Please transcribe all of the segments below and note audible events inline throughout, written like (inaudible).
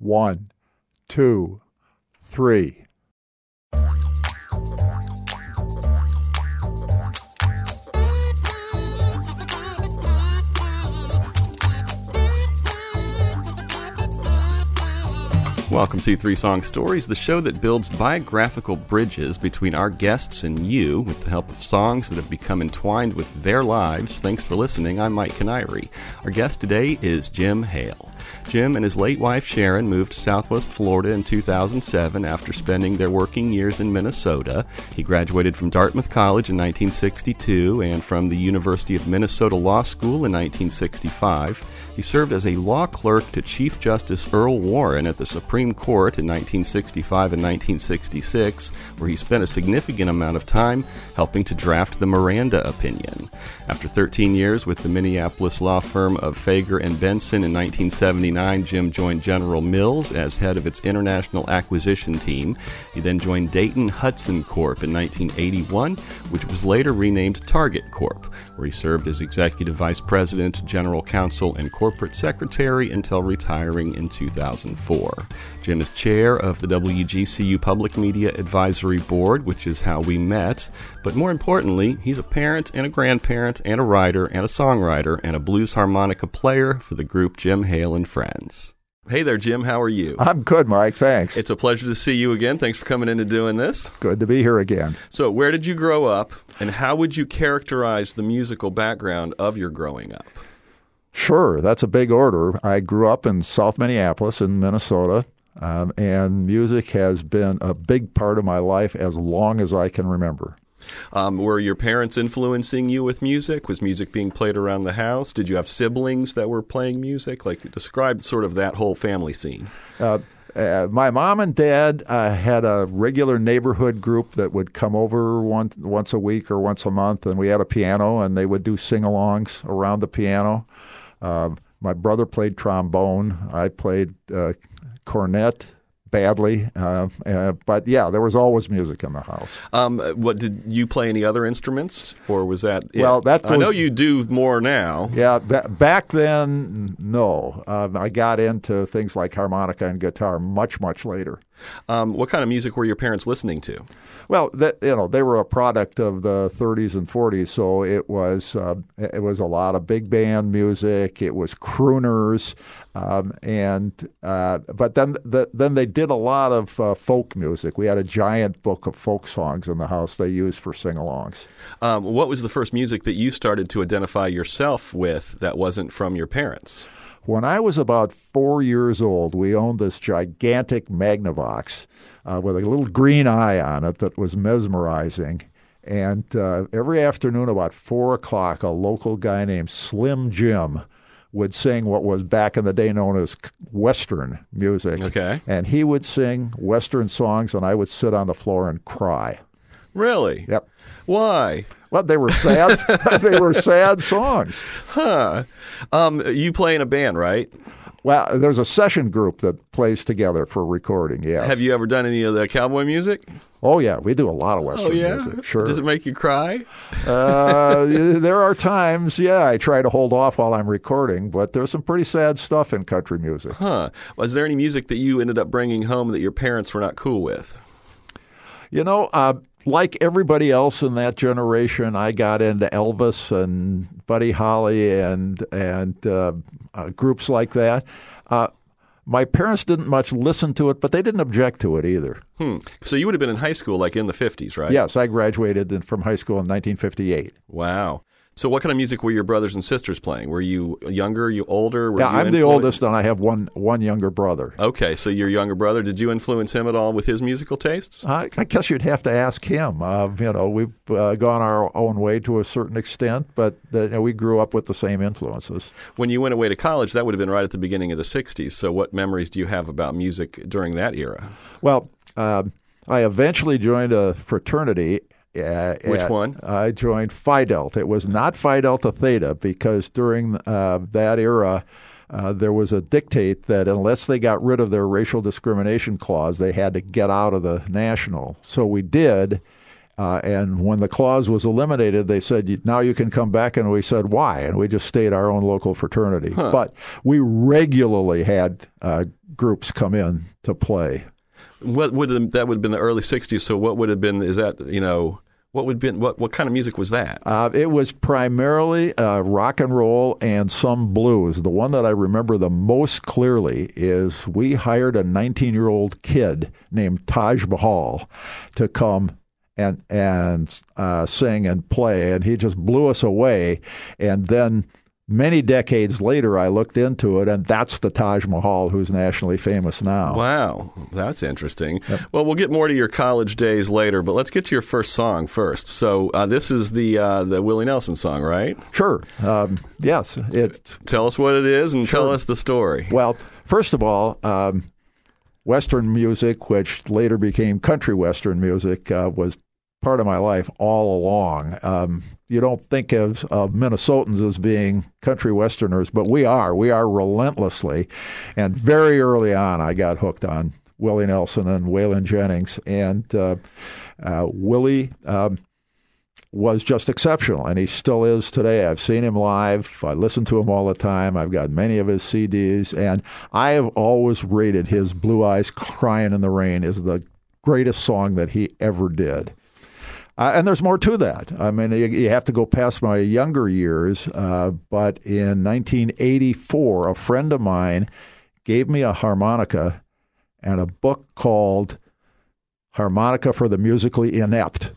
One, two, three. Welcome to Three Song Stories, the show that builds biographical bridges between our guests and you with the help of songs that have become entwined with their lives. Thanks for listening. I'm Mike Kiniry. Our guest today is Jim Hale. Jim and his late wife Sharon moved to Southwest Florida in 2007 after spending their working years in Minnesota. He graduated from Dartmouth College in 1962 and from the University of Minnesota Law School in 1965. He served as a law clerk to Chief Justice Earl Warren at the Supreme Court in 1965 and 1966, where he spent a significant amount of time helping to draft the Miranda opinion. After 13 years with the Minneapolis law firm of Faegre and Benson in 1979, Jim joined General Mills as head of its international acquisition team. He then joined Dayton Hudson Corp in 1981, which was later renamed Target Corp, where he served as executive vice president, general counsel, and corporate secretary until retiring in 2004. Jim is chair of the WGCU Public Media Advisory Board, which is how we met. But more importantly, he's a parent and a grandparent and a writer and a songwriter and a blues harmonica player for the group Jim Hale and Friends. Hey there, Jim. How are you? I'm good, Mike. Thanks. It's a pleasure to see you again. Thanks for coming in and doing this. good to be here again. So, where did you grow up, and how would you characterize the musical background of your growing up? Sure, that's a big order. I grew up in South Minneapolis in Minnesota, um, and music has been a big part of my life as long as I can remember. Um, were your parents influencing you with music? Was music being played around the house? Did you have siblings that were playing music? Like, describe sort of that whole family scene. Uh, uh, my mom and dad uh, had a regular neighborhood group that would come over once once a week or once a month, and we had a piano, and they would do sing-alongs around the piano. Uh, my brother played trombone. I played uh, cornet badly, uh, uh, but yeah, there was always music in the house. Um, what did you play any other instruments, or was that? It? Well, that I know you do more now. Yeah, back then, no. Um, I got into things like harmonica and guitar much, much later. Um, what kind of music were your parents listening to? Well, that, you know, they were a product of the 30s and 40s, so it was uh, it was a lot of big band music. It was crooners, um, and uh, but then the, then they did a lot of uh, folk music. We had a giant book of folk songs in the house they used for sing-alongs. Um, what was the first music that you started to identify yourself with that wasn't from your parents? When I was about four years old, we owned this gigantic Magnavox uh, with a little green eye on it that was mesmerizing. And uh, every afternoon, about four o'clock, a local guy named Slim Jim would sing what was back in the day known as Western music. Okay. And he would sing Western songs, and I would sit on the floor and cry. Really? Yep. Why? Well, they were sad. (laughs) (laughs) they were sad songs. Huh. Um, you play in a band, right? Well, there's a session group that plays together for recording. Yes. Have you ever done any of the cowboy music? Oh yeah, we do a lot of western oh, yeah? music. Sure. Does it make you cry? uh, there are times, yeah, I try to hold off while I'm recording, but there's some pretty sad stuff in country music. Huh? Was there any music that you ended up bringing home that your parents were not cool with? You know, uh, like everybody else in that generation, I got into Elvis and Buddy Holly and and uh, uh, groups like that. Uh, my parents didn't much listen to it, but they didn't object to it either. Hmm. So you would have been in high school, like in the fifties, right? Yes, I graduated from high school in 1958. Wow. So, what kind of music were your brothers and sisters playing? Were you younger? You older? Were yeah, you I'm the oldest, and I have one one younger brother. Okay, so your younger brother. Did you influence him at all with his musical tastes? I, I guess you'd have to ask him. Uh, you know, we've uh, gone our own way to a certain extent, but the, you know, we grew up with the same influences. When you went away to college, that would have been right at the beginning of the '60s. So, what memories do you have about music during that era? Well. Um, I eventually joined a fraternity Which one? I joined Phi Delta. It was not Phi Delta Theta because during uh, that era, uh, there was a dictate that unless they got rid of their racial discrimination clause, they had to get out of the national. So we did. Uh, and when the clause was eliminated, they said, now you can come back. And we said, why? And we just stayed our own local fraternity. But we regularly had uh, groups come in to play. What would have- that would have been the early '60s? So what would have been? Is that you know what would been what what kind of music was that? Uh, it was primarily uh, rock and roll and some blues. The one that I remember the most clearly is we hired a 19 year old kid named Taj Mahal to come and and uh, sing and play, and he just blew us away. And then many decades later, I looked into it, and that's the Taj Mahal who's nationally famous now. Wow, that's interesting. Well, we'll get more to your college days later, but let's get to your first song first. So uh, this is the uh, the Willie Nelson song, right? Sure. Um, yes. It's Tell us what it is and tell us the story. Well, first of all, um, Western music, which later became country Western music, uh, was part of my life all along. Um, you don't think of, of Minnesotans as being country Westerners, but we are. We are relentlessly. And very early on, I got hooked on Willie Nelson and Waylon Jennings. And uh, uh, Willie. Um, was just exceptional, and he still is today. I've seen him live. I listen to him all the time. I've got many of his CDs, and I have always rated his "Blue Eyes Crying in the Rain" as the greatest song that he ever did. Uh, and there's more to that. I mean, you, you have to go past my younger years, uh, but in 1984, a friend of mine gave me a harmonica and a book called Harmonica for the Musically Inept.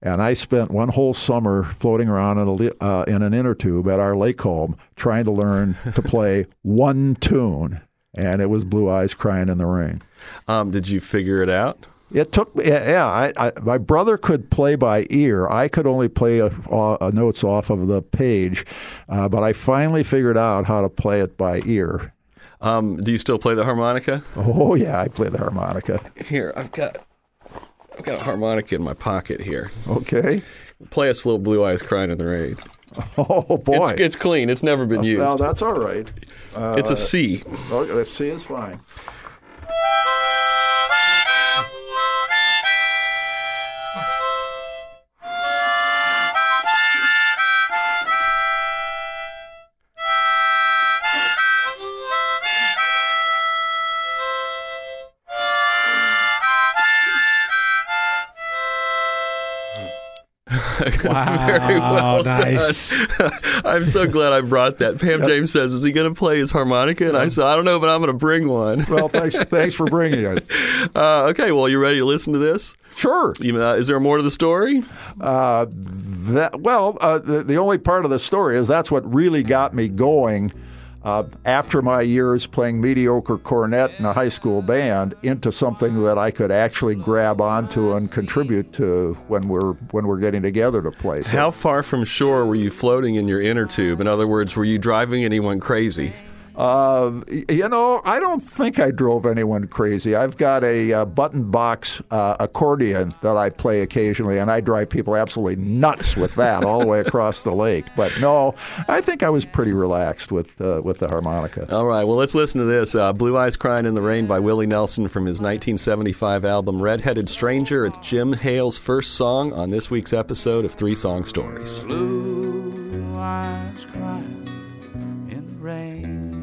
And I spent one whole summer floating around in, a, uh, in an inner tube at our lake home trying to learn to (laughs) play one tune. And it was Blue Eyes Crying in the Rain. Um, did you figure it out? It took me, yeah, yeah I, I, my brother could play by ear. I could only play a, a notes off of the page, uh, but I finally figured out how to play it by ear. Um, do you still play the harmonica? Oh, yeah, I play the harmonica. Here, I've got I've got a harmonica in my pocket here. Okay. Play us little blue eyes crying in the rain. (laughs) Oh, boy. It's, it's clean. It's never been used. well, that's all right. Uh, it's a C. oh, C is fine. (laughs) Very well nice. done. (laughs) I'm so glad I brought that. Pam James says, "Is he going to play his harmonica?" And I said, "I don't know, but I'm going to bring one." Well, thanks, (laughs) thanks for bringing it. Uh, okay, well, you ready to listen to this? Sure. You, uh, is there more to the story? Uh, that well, uh, the, the only part of the story is that's what really got me going. Uh, after my years playing mediocre cornet in a high school band, into something that I could actually grab onto and contribute to when we're when we're getting together to play. So, How far from shore were you floating in your inner tube? In other words, were you driving anyone crazy? Uh, you know, I don't think I drove anyone crazy. I've got a uh, button box uh, accordion that I play occasionally, and I drive people absolutely nuts with that all the way across the lake. But no, I think I was pretty relaxed with uh, with the harmonica. All right, well, let's listen to this. Uh, Blue Eyes Crying in the Rain by Willie Nelson from his 1975 album Redheaded Stranger. It's Jim Hale's first song on this week's episode of Three Song Stories. Blue eyes crying in the rain.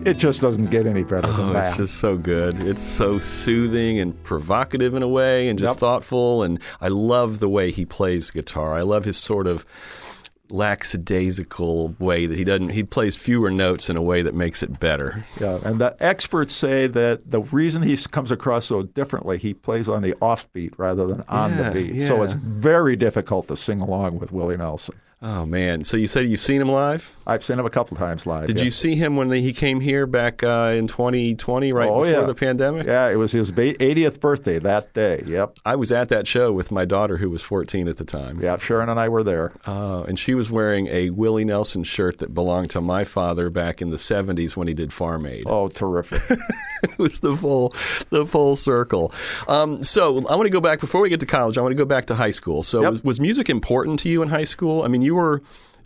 It just doesn't get any better than Oh, that. it's just so good. It's so soothing and provocative in a way and just Yep. thoughtful. And I love the way he plays guitar. I love his sort of lackadaisical way that he doesn't, he plays fewer notes in a way that makes it better. Yeah, and the experts say that the reason he comes across so differently, he plays on the offbeat rather than on Yeah, the beat. So it's very difficult to sing along with Willie Nelson. Oh, man. So you said you've seen him live? I've seen him a couple times live. Did yeah. you see him when he came here back uh, in 2020, right Oh, before yeah. the pandemic? Yeah, it was his 80th birthday that day. Yep. I was at that show with my daughter, who was 14 at the time. Yeah, Sharon and I were there. Uh, and she was wearing a Willie Nelson shirt that belonged to my father back in the 70s when he did Farm Aid. Oh, terrific. (laughs) it was the full the full circle. Um, so I want to go back before we get to college. I want to go back to high school. So Yep. was, was music important to you in high school? I mean, you were.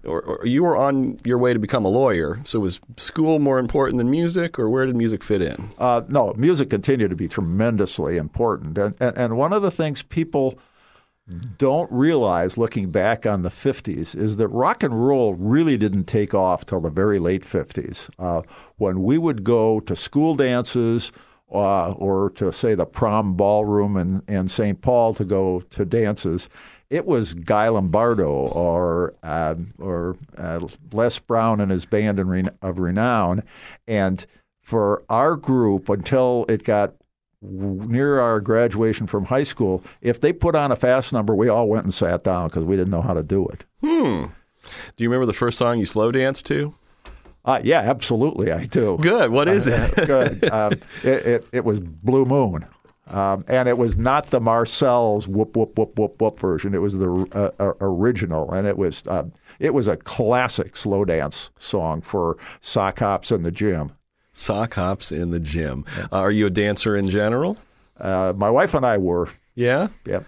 Or, or you were on your way to become a lawyer. So was school more important than music, or where did music fit in? Uh, no, music continued to be tremendously important. And, and, and one of the things people don't realize looking back on the 50s is that rock and roll really didn't take off till the very late 50s. Uh, when we would go to school dances uh, or to, say, the prom ballroom in, in St. Paul to go to dances, it was Guy Lombardo or uh, or uh, Les Brown and his band of renown, and for our group until it got near our graduation from high school, if they put on a fast number, we all went and sat down because we didn't know how to do it. Hmm. Do you remember the first song you slow danced to? Uh, yeah, absolutely, I do. Good. What is uh, it? good. Um, (laughs) it, it, it was Blue Moon. Um, and it was not the Marcel's whoop whoop whoop whoop whoop version. It was the uh, uh, original, and it was uh, it was a classic slow dance song for sock hops in the gym. Sock hops in the gym. Uh, are you a dancer in general? Uh, my wife and I were. Yeah. Yep.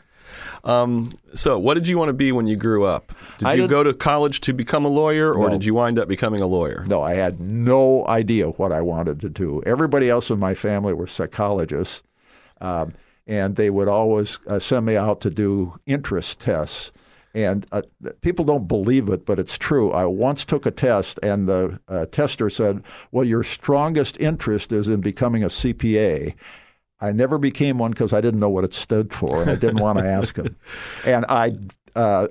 Um, so, what did you want to be when you grew up? Did I you go to college to become a lawyer, or no. did you wind up becoming a lawyer? No, I had no idea what I wanted to do. Everybody else in my family were psychologists, um, and they would always uh, send me out to do interest tests. And uh, people don't believe it, but it's true. I once took a test, and the uh, tester said, Well, your strongest interest is in becoming a CPA. I never became one because I didn't know what it stood for, and I didn't want to ask him. (laughs) And I, uh,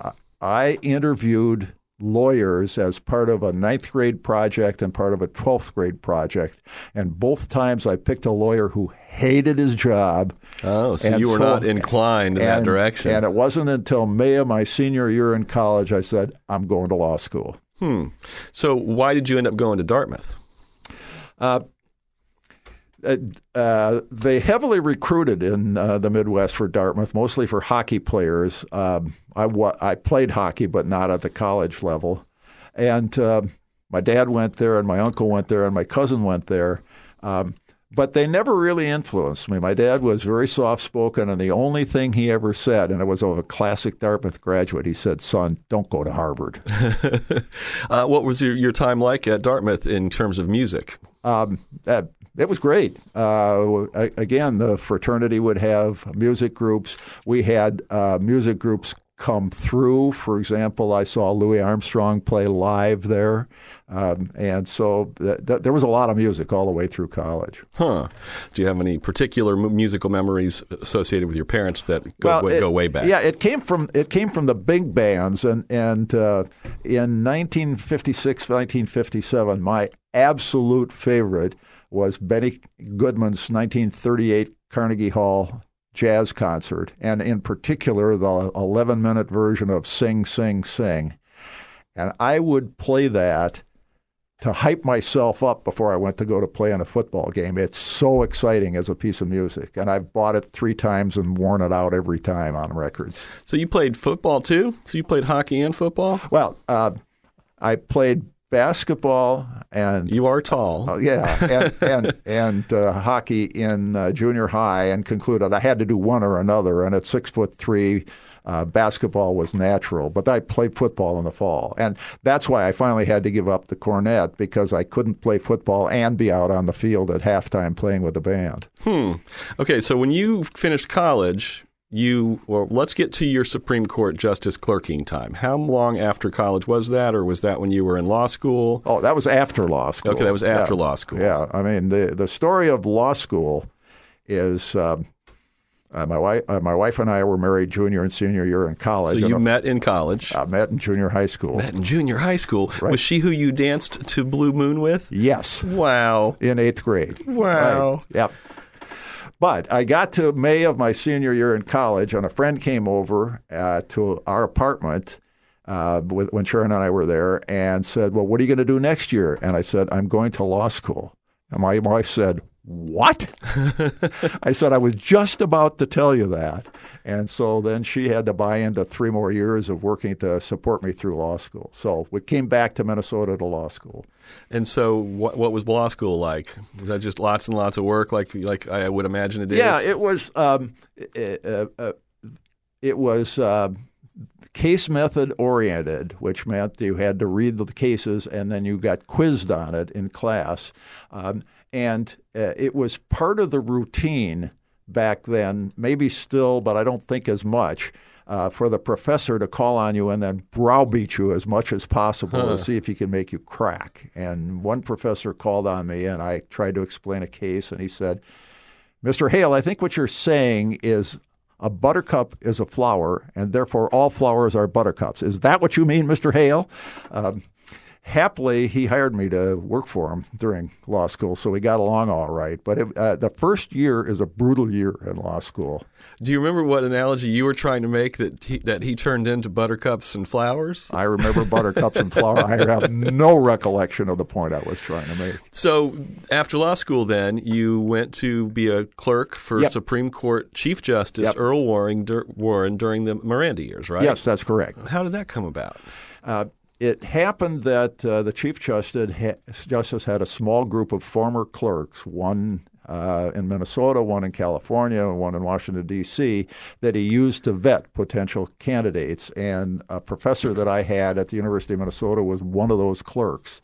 I, I interviewed lawyers as part of a ninth grade project and part of a 12th grade project. And both times I picked a lawyer who hated his job. Oh, so you were so, not inclined in and, that direction. And it wasn't until May of my senior year in college I said, I'm going to law school. Hmm. So why did you end up going to Dartmouth? Uh, uh, uh, they heavily recruited in uh, the Midwest for Dartmouth, mostly for hockey players. Um, I, I played hockey, but not at the college level. And uh, my dad went there, and my uncle went there, and my cousin went there. Um, but they never really influenced me. My dad was very soft spoken, and the only thing he ever said, and it was a classic Dartmouth graduate, he said, Son, don't go to Harvard. (laughs) uh, what was your, your time like at Dartmouth in terms of music? Um, uh, it was great. Uh, again, the fraternity would have music groups. We had uh, music groups come through. For example, I saw Louis Armstrong play live there. Um, and so th- th- there was a lot of music all the way through college. Huh. Do you have any particular m- musical memories associated with your parents that go, well, w- it, go way back? Yeah, it came from it came from the big bands, and and uh, in 1956, 1957, my absolute favorite was Benny Goodman's 1938 Carnegie Hall jazz concert, and in particular the 11 minute version of Sing, Sing, Sing. And I would play that to hype myself up before I went to go to play in a football game. It's so exciting as a piece of music. And I've bought it three times and worn it out every time on records. So you played football too? So you played hockey and football? Well, uh, I played basketball and you are tall. Uh, yeah, and and, and uh, hockey in uh, junior high, and concluded I had to do one or another. And at six foot three, uh, basketball was natural. But I played football in the fall, and that's why I finally had to give up the cornet because I couldn't play football and be out on the field at halftime playing with the band. Hmm. Okay, so when you finished college, you well let's get to your supreme court justice clerking time how long after college was that or was that when you were in law school oh that was after law school okay that was after yeah. law school yeah i mean the the story of law school is um, uh, my wife, uh, my wife and I were married junior and senior year in college. So you met in college. I met in junior high school. Met in junior high school. Right. Was she who you danced to Blue Moon with? Yes. Wow. In eighth grade. Wow. Right. Yep. But I got to May of my senior year in college, and a friend came over uh, to our apartment uh, with, when Sharon and I were there and said, Well, what are you going to do next year? And I said, I'm going to law school. And my wife said, what? (laughs) I said, I was just about to tell you that. And so then she had to buy into three more years of working to support me through law school. So we came back to Minnesota to law school. And so, what, what was law school like? Was that just lots and lots of work, like like I would imagine it is? Yeah, it was. Um, it, uh, uh, it was. Uh, case method oriented, which meant you had to read the cases and then you got quizzed on it in class. Um, and uh, it was part of the routine back then, maybe still, but I don't think as much. Uh, for the professor to call on you and then browbeat you as much as possible to see if he can make you crack. And one professor called on me, and I tried to explain a case, and he said, Mr. Hale, I think what you're saying is a buttercup is a flower, and therefore all flowers are buttercups. Is that what you mean, Mr. Hale? Um, happily, he hired me to work for him during law school, so we got along all right. But it, uh, the first year is a brutal year in law school. Do you remember what analogy you were trying to make that he, that he turned into buttercups and flowers? I remember buttercups and flowers. I have no recollection of the point I was trying to make. So after law school, then you went to be a clerk for Yep. Supreme Court Chief Justice Yep. Earl Warren, Warren during the Miranda years, right? Yes, that's correct. How did that come about? Uh, it happened that uh, the Chief Justice, Justice had a small group of former clerks, one uh, in Minnesota, one in California, and one in Washington, D.C., that he used to vet potential candidates. And a professor that I had at the University of Minnesota was one of those clerks.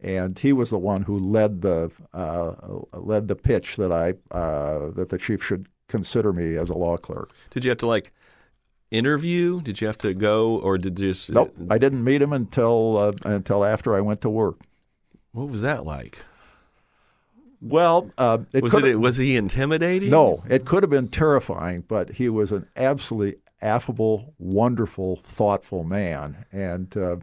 And he was the one who led the uh, led the pitch that I uh, that the chief should consider me as a law clerk. Did you have to like interview? Did you have to go, or did you just? Nope, I didn't meet him until uh, until after I went to work. What was that like? Well, uh, it Was it? Was he intimidating? no, it could have been terrifying, but he was an absolutely affable, wonderful, thoughtful man, and uh,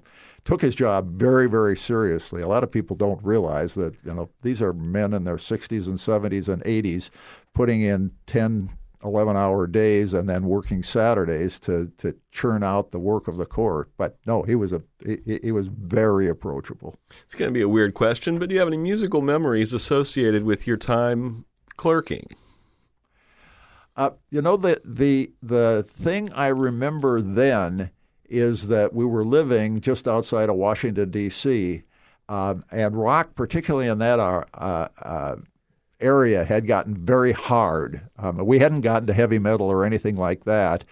took his job very, very seriously. A lot of people don't realize that you know these are men in their 60s and 70s and 80s, putting in 10, 11 hour days and then working Saturdays to to churn out the work of the court. But no, he was a he, he was very approachable. It's going to be a weird question, but do you have any musical memories associated with your time clerking? Uh, you know the the the thing I remember then is that we were living just outside of Washington D.C. Um, and rock, particularly in that uh, uh, area, had gotten very hard. Um, we hadn't gotten to heavy metal or anything like that,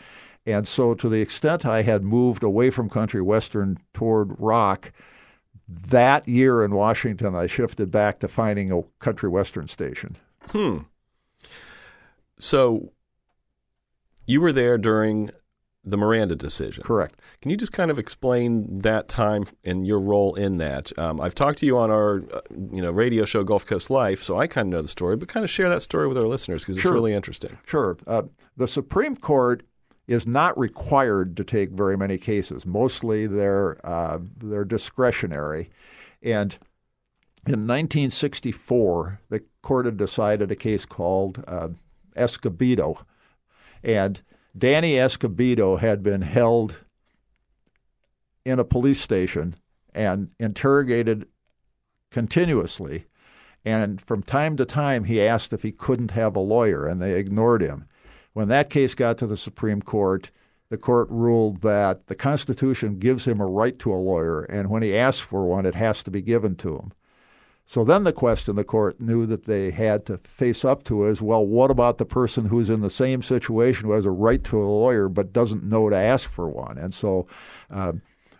and so to the extent I had moved away from country western toward rock. That year in Washington, I shifted back to finding a country western station. Hmm. So you were there during the Miranda decision. Correct. Can you just kind of explain that time and your role in that? Um, I've talked to you on our, uh, you know, radio show Gulf Coast Life, so I kind of know the story, but kind of share that story with our listeners because it's Sure. really interesting. Sure. Uh, the Supreme Court is not required to take very many cases. Mostly they're uh, they're discretionary, and in 1964, the court had decided a case called uh, Escobedo, and Danny Escobedo had been held in a police station and interrogated continuously. And from time to time, he asked if he couldn't have a lawyer, and they ignored him. When that case got to the Supreme Court, the court ruled that the Constitution gives him a right to a lawyer, and when he asks for one, it has to be given to him. So then the question the court knew that they had to face up to is well, what about the person who's in the same situation who has a right to a lawyer but doesn't know to ask for one? And so uh,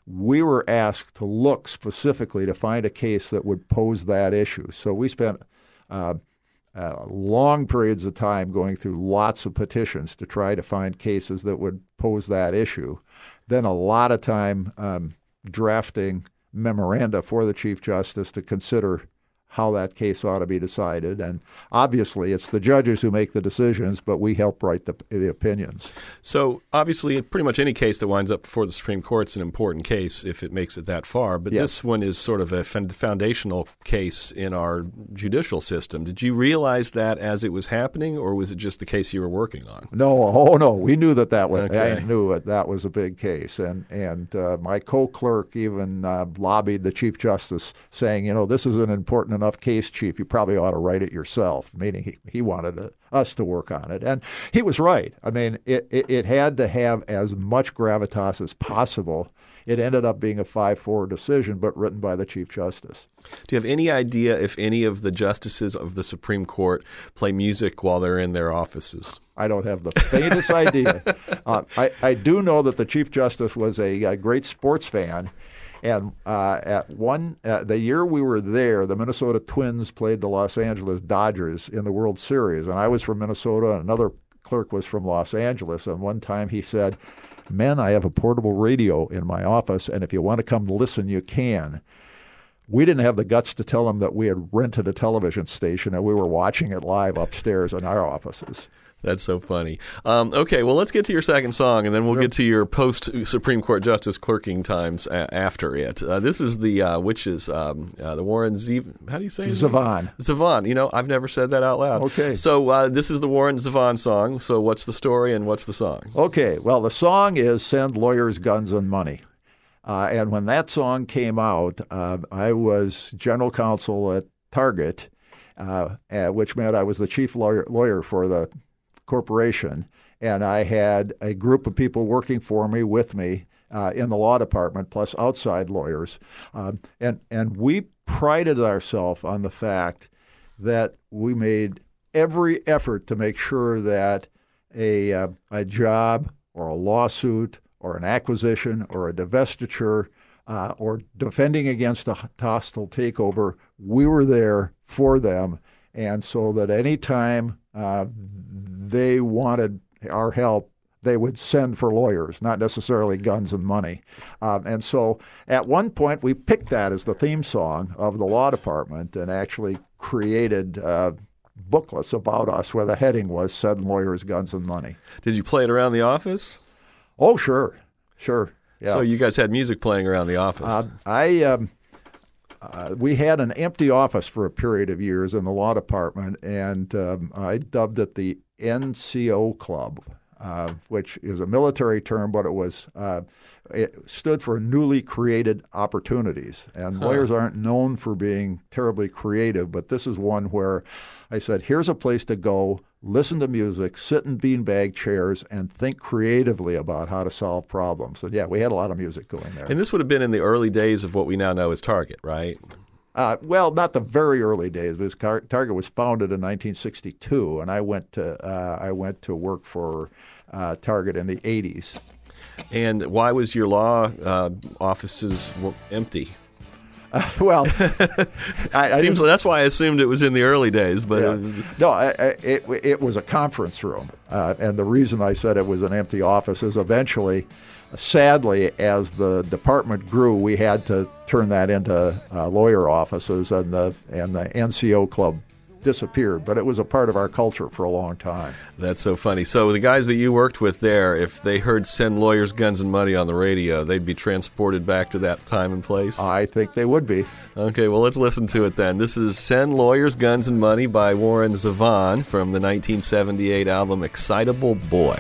we were asked to look specifically to find a case that would pose that issue. So we spent uh, uh, long periods of time going through lots of petitions to try to find cases that would pose that issue. Then a lot of time um, drafting memoranda for the Chief Justice to consider how that case ought to be decided. And obviously, it's the judges who make the decisions, but we help write the, the opinions. So obviously, pretty much any case that winds up before the Supreme Court's an important case if it makes it that far. But Yes. this one is sort of a foundational case in our judicial system. Did you realize that as it was happening, or was it just the case you were working on? No, oh no, we knew that that was. Okay. I knew that that was a big case, and and uh, my co-clerk even uh, lobbied the chief justice, saying, you know, this is an important enough case, chief. You probably ought to write it yourself. Meaning he, he wanted to, us to work on it, and he was right. I mean, it, it it had to have as much gravitas as possible. It ended up being a five-four decision, but written by the chief justice. Do you have any idea if any of the justices of the Supreme Court play music while they're in their offices? I don't have the faintest idea. (laughs) Uh, I, I do know that the Chief Justice was a, a great sports fan, And uh, at one, uh, the year we were there, the Minnesota Twins played the Los Angeles Dodgers in the World Series, and I was from Minnesota. And another clerk was from Los Angeles, and one time he said, "Men, I have a portable radio in my office, and if you want to come listen, you can." We didn't have the guts to tell him that we had rented a television station and we were watching it live upstairs in our offices. That's so funny. Um, okay, well, let's get to your second song, and then we'll get to your post Supreme Court Justice clerking times a- after it. Uh, this is the uh, which is um, uh, the Warren Zev. How do you say? Zevon. Zevon. You know, I've never said that out loud. Okay. So uh, this is the Warren Zevon song. So what's the story and what's the song? Okay, well, the song is Send Lawyers, Guns, and Money. Uh, and when that song came out, uh, I was general counsel at Target, which meant I was the chief lawyer, lawyer for the corporation. And I had a group of people working for me, with me, uh, in the law department, plus outside lawyers. Um, and, and we prided ourselves on the fact that we made every effort to make sure that a, uh, a job or a lawsuit or an acquisition or a divestiture uh, or defending against a hostile takeover, we were there for them. And so that anytime uh, they wanted our help, they would send for lawyers, not necessarily guns and money. Um, and so at one point, we picked that as the theme song of the law department and actually created uh, booklets about us where the heading was Send Lawyers, Guns, and Money. Did you play it around the office? Oh, sure, sure. Yeah. So you guys had music playing around the office. Uh, I um, uh, we had an empty office for a period of years in the law department, and um, I dubbed it the NCO Club, uh, which is a military term, but it was uh, it stood for newly created opportunities. And lawyers aren't known for being terribly creative, but this is one where I said, "Here's a place to go." Listen to music, sit in beanbag chairs, and think creatively about how to solve problems. And yeah, we had a lot of music going there. and this would have been in the early days of what we now know as Target, right? Uh, well, not the very early days. Because Car- Target was founded in 1962, and I went to uh, I went to work for uh, Target in the 80s. And why was your law uh, offices w- empty? (laughs) well, I, I Seems didn't- that's why I assumed it was in the early days, but yeah. uh, no, I, I, it it was a conference room, uh, and the reason I said it was an empty office is eventually, sadly, as the department grew, we had to turn that into uh, lawyer offices, and the and the NCO club disappeared. But it was a part of our culture for a long time. that's so funny. So the guys that you worked with there, if they heard "Send Lawyers, Guns, and Money" on the radio, they'd be transported back to that time and place. I think they would be. Okay, well, let's listen to it then. This is Send Lawyers, Guns, and Money by Warren Zevon from the 1978 album Excitable Boy.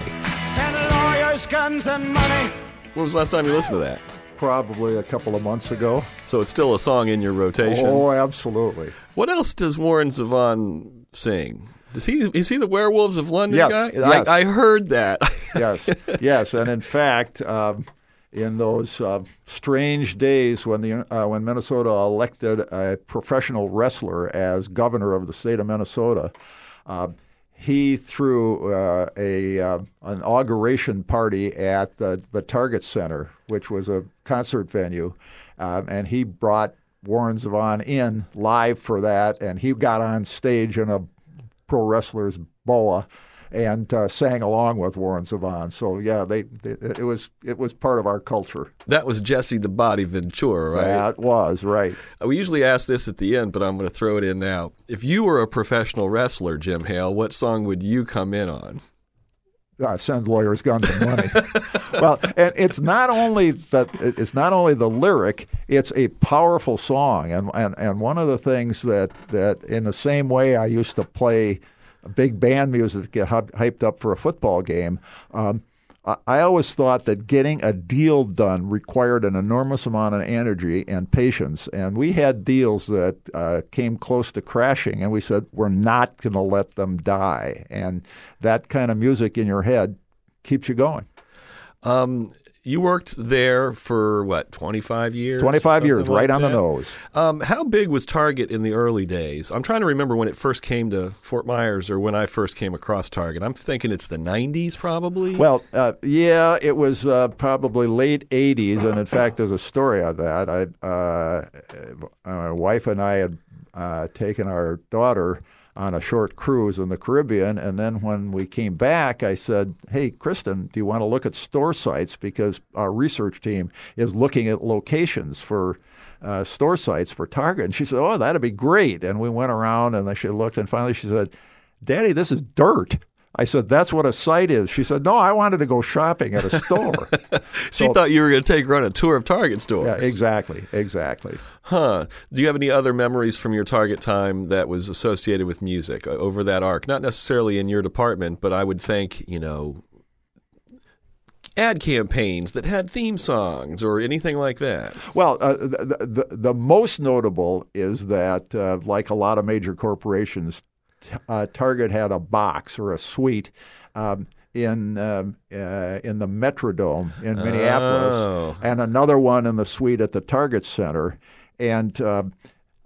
Send lawyers, guns, and money. When was the last time you listened to that? Probably a couple of months ago. So it's still a song in your rotation. Oh, absolutely. What else does Warren Zevon sing? Does he is he the Werewolves of London Yes, guy? yes. I, I heard that. (laughs) Yes, yes, and in fact, um, in those uh, strange days when the uh, when Minnesota elected a professional wrestler as governor of the state of Minnesota. Uh, he threw uh, a uh, an inauguration party at the, the Target Center, which was a concert venue, um, and he brought Warren Zevon in live for that, and he got on stage in a pro wrestler's boa and uh, sang along with Warren Zevon. So yeah, they, they it was it was part of our culture. that was Jesse the Body Ventura, right? That was right. We usually ask this at the end, but I'm going to throw it in now. If you were a professional wrestler, Jim Hale, what song would you come in on? uh, send lawyers guns and money. (laughs) well, and it's not only that it's not only the lyric; it's a powerful song. And and and one of the things that that in the same way I used to play big band music get hyped up for a football game. Um, I- I always thought that getting a deal done required an enormous amount of energy and patience. And we had deals that uh, came close to crashing, and we said, we're not going to let them die. And that kind of music in your head keeps you going. Um, You worked there for what, 25 years? 25 years, Something right like on the nose. Um, how big was Target in the early days? I'm trying to remember when it first came to Fort Myers or when I first came across Target. I'm thinking it's the 90s probably. Well, uh, yeah, it was uh, probably late '80s, and in (coughs) fact, there's a story on that. I, uh, my wife and I had uh, taken our daughter on a short cruise in the Caribbean, and then when we came back, I said, "Hey, Kristen, do you want to look at store sites because our research team is looking at locations for." Uh, store sites for Target, and she said, "Oh, that'd be great." And we went around, and she looked, and finally she said, "Daddy, this is dirt." I said, "That's what a site is." She said, "No, I wanted to go shopping at a (laughs) store." she so- thought you were going to take her on a tour of Target stores. yeah, exactly, exactly. Huh. Do you have any other memories from your Target time that was associated with music uh, over that arc? Not necessarily in your department, but I would think, you know, ad campaigns that had theme songs or anything like that. Well, uh, the, the the most notable is that, uh, like a lot of major corporations, uh, Target had a box or a suite. Um, in um, uh, in the Metrodome in Minneapolis, Oh. and another one in the suite at the Target Center, and uh,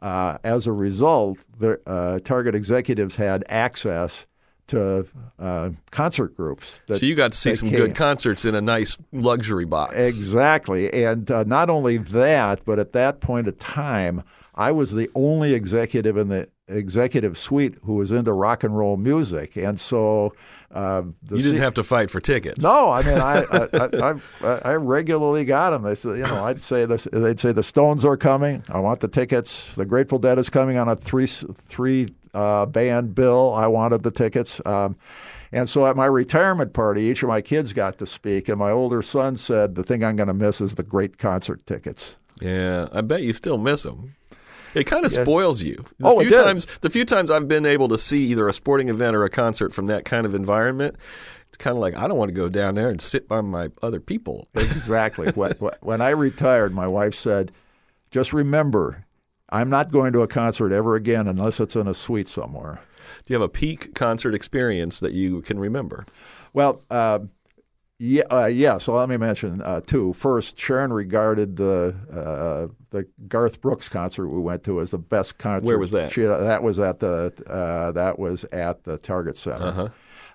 uh, as a result, the uh, Target executives had access to uh, concert groups. That So you got to see some came. good concerts in a nice luxury box. Exactly. And uh, not only that, but at that point of time, I was the only executive in the executive suite who was into rock and roll music. And so uh, the You didn't se- have to fight for tickets. no, I mean, I, I, I, I, I regularly got them. They said, you know, I'd say this, they'd say the Stones are coming. I want the tickets. The Grateful Dead is coming on a three three uh, band bill. I wanted the tickets. Um, and so at my retirement party, each of my kids got to speak, and my older son said, "The thing I'm going to miss is the great concert tickets." Yeah, I bet you still miss them. It kind of spoils you. The Oh, it few did. times the few times I've been able to see either a sporting event or a concert from that kind of environment, it's kind of like I don't want to go down there and sit by my other people. (laughs) Exactly. when, when I retired, my wife said, "Just remember, I'm not going to a concert ever again unless it's in a suite somewhere." Do you have a peak concert experience that you can remember? Well, uh, yeah, uh, yeah. So let me mention uh, two. First, Sharon regarded the uh, the Garth Brooks concert we went to as the best concert. Where was that? She, that was at the uh, that was at the Target Center.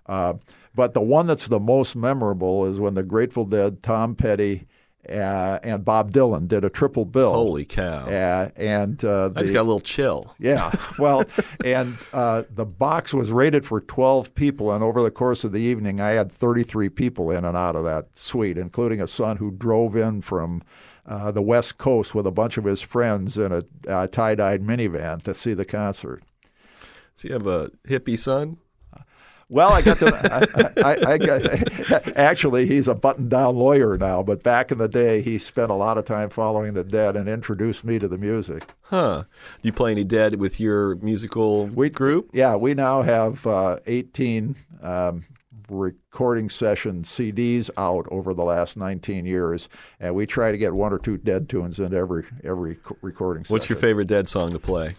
uh but the one that's the most memorable is when the Grateful Dead, Tom Petty, uh, and Bob Dylan did a triple bill. Holy cow! Uh, and uh, I just got a little chill. yeah. (laughs) Well, and uh, the box was rated for 12 people, and over the course of the evening, I had 33 people in and out of that suite, including a son who drove in from uh, the West Coast with a bunch of his friends in a uh, tie-dyed minivan to see the concert. So you have a hippie son? Well, I got to. I, I, I got, actually, he's a button-down lawyer now, but back in the day, he spent a lot of time following the Dead and introduced me to the music. Huh? Do you play any Dead with your musical we, group? Yeah, we now have uh, 18 um, recording session CDs out over the last 19 years, and we try to get one or two dead tunes into every every co- recording session. What's your favorite Dead song to play?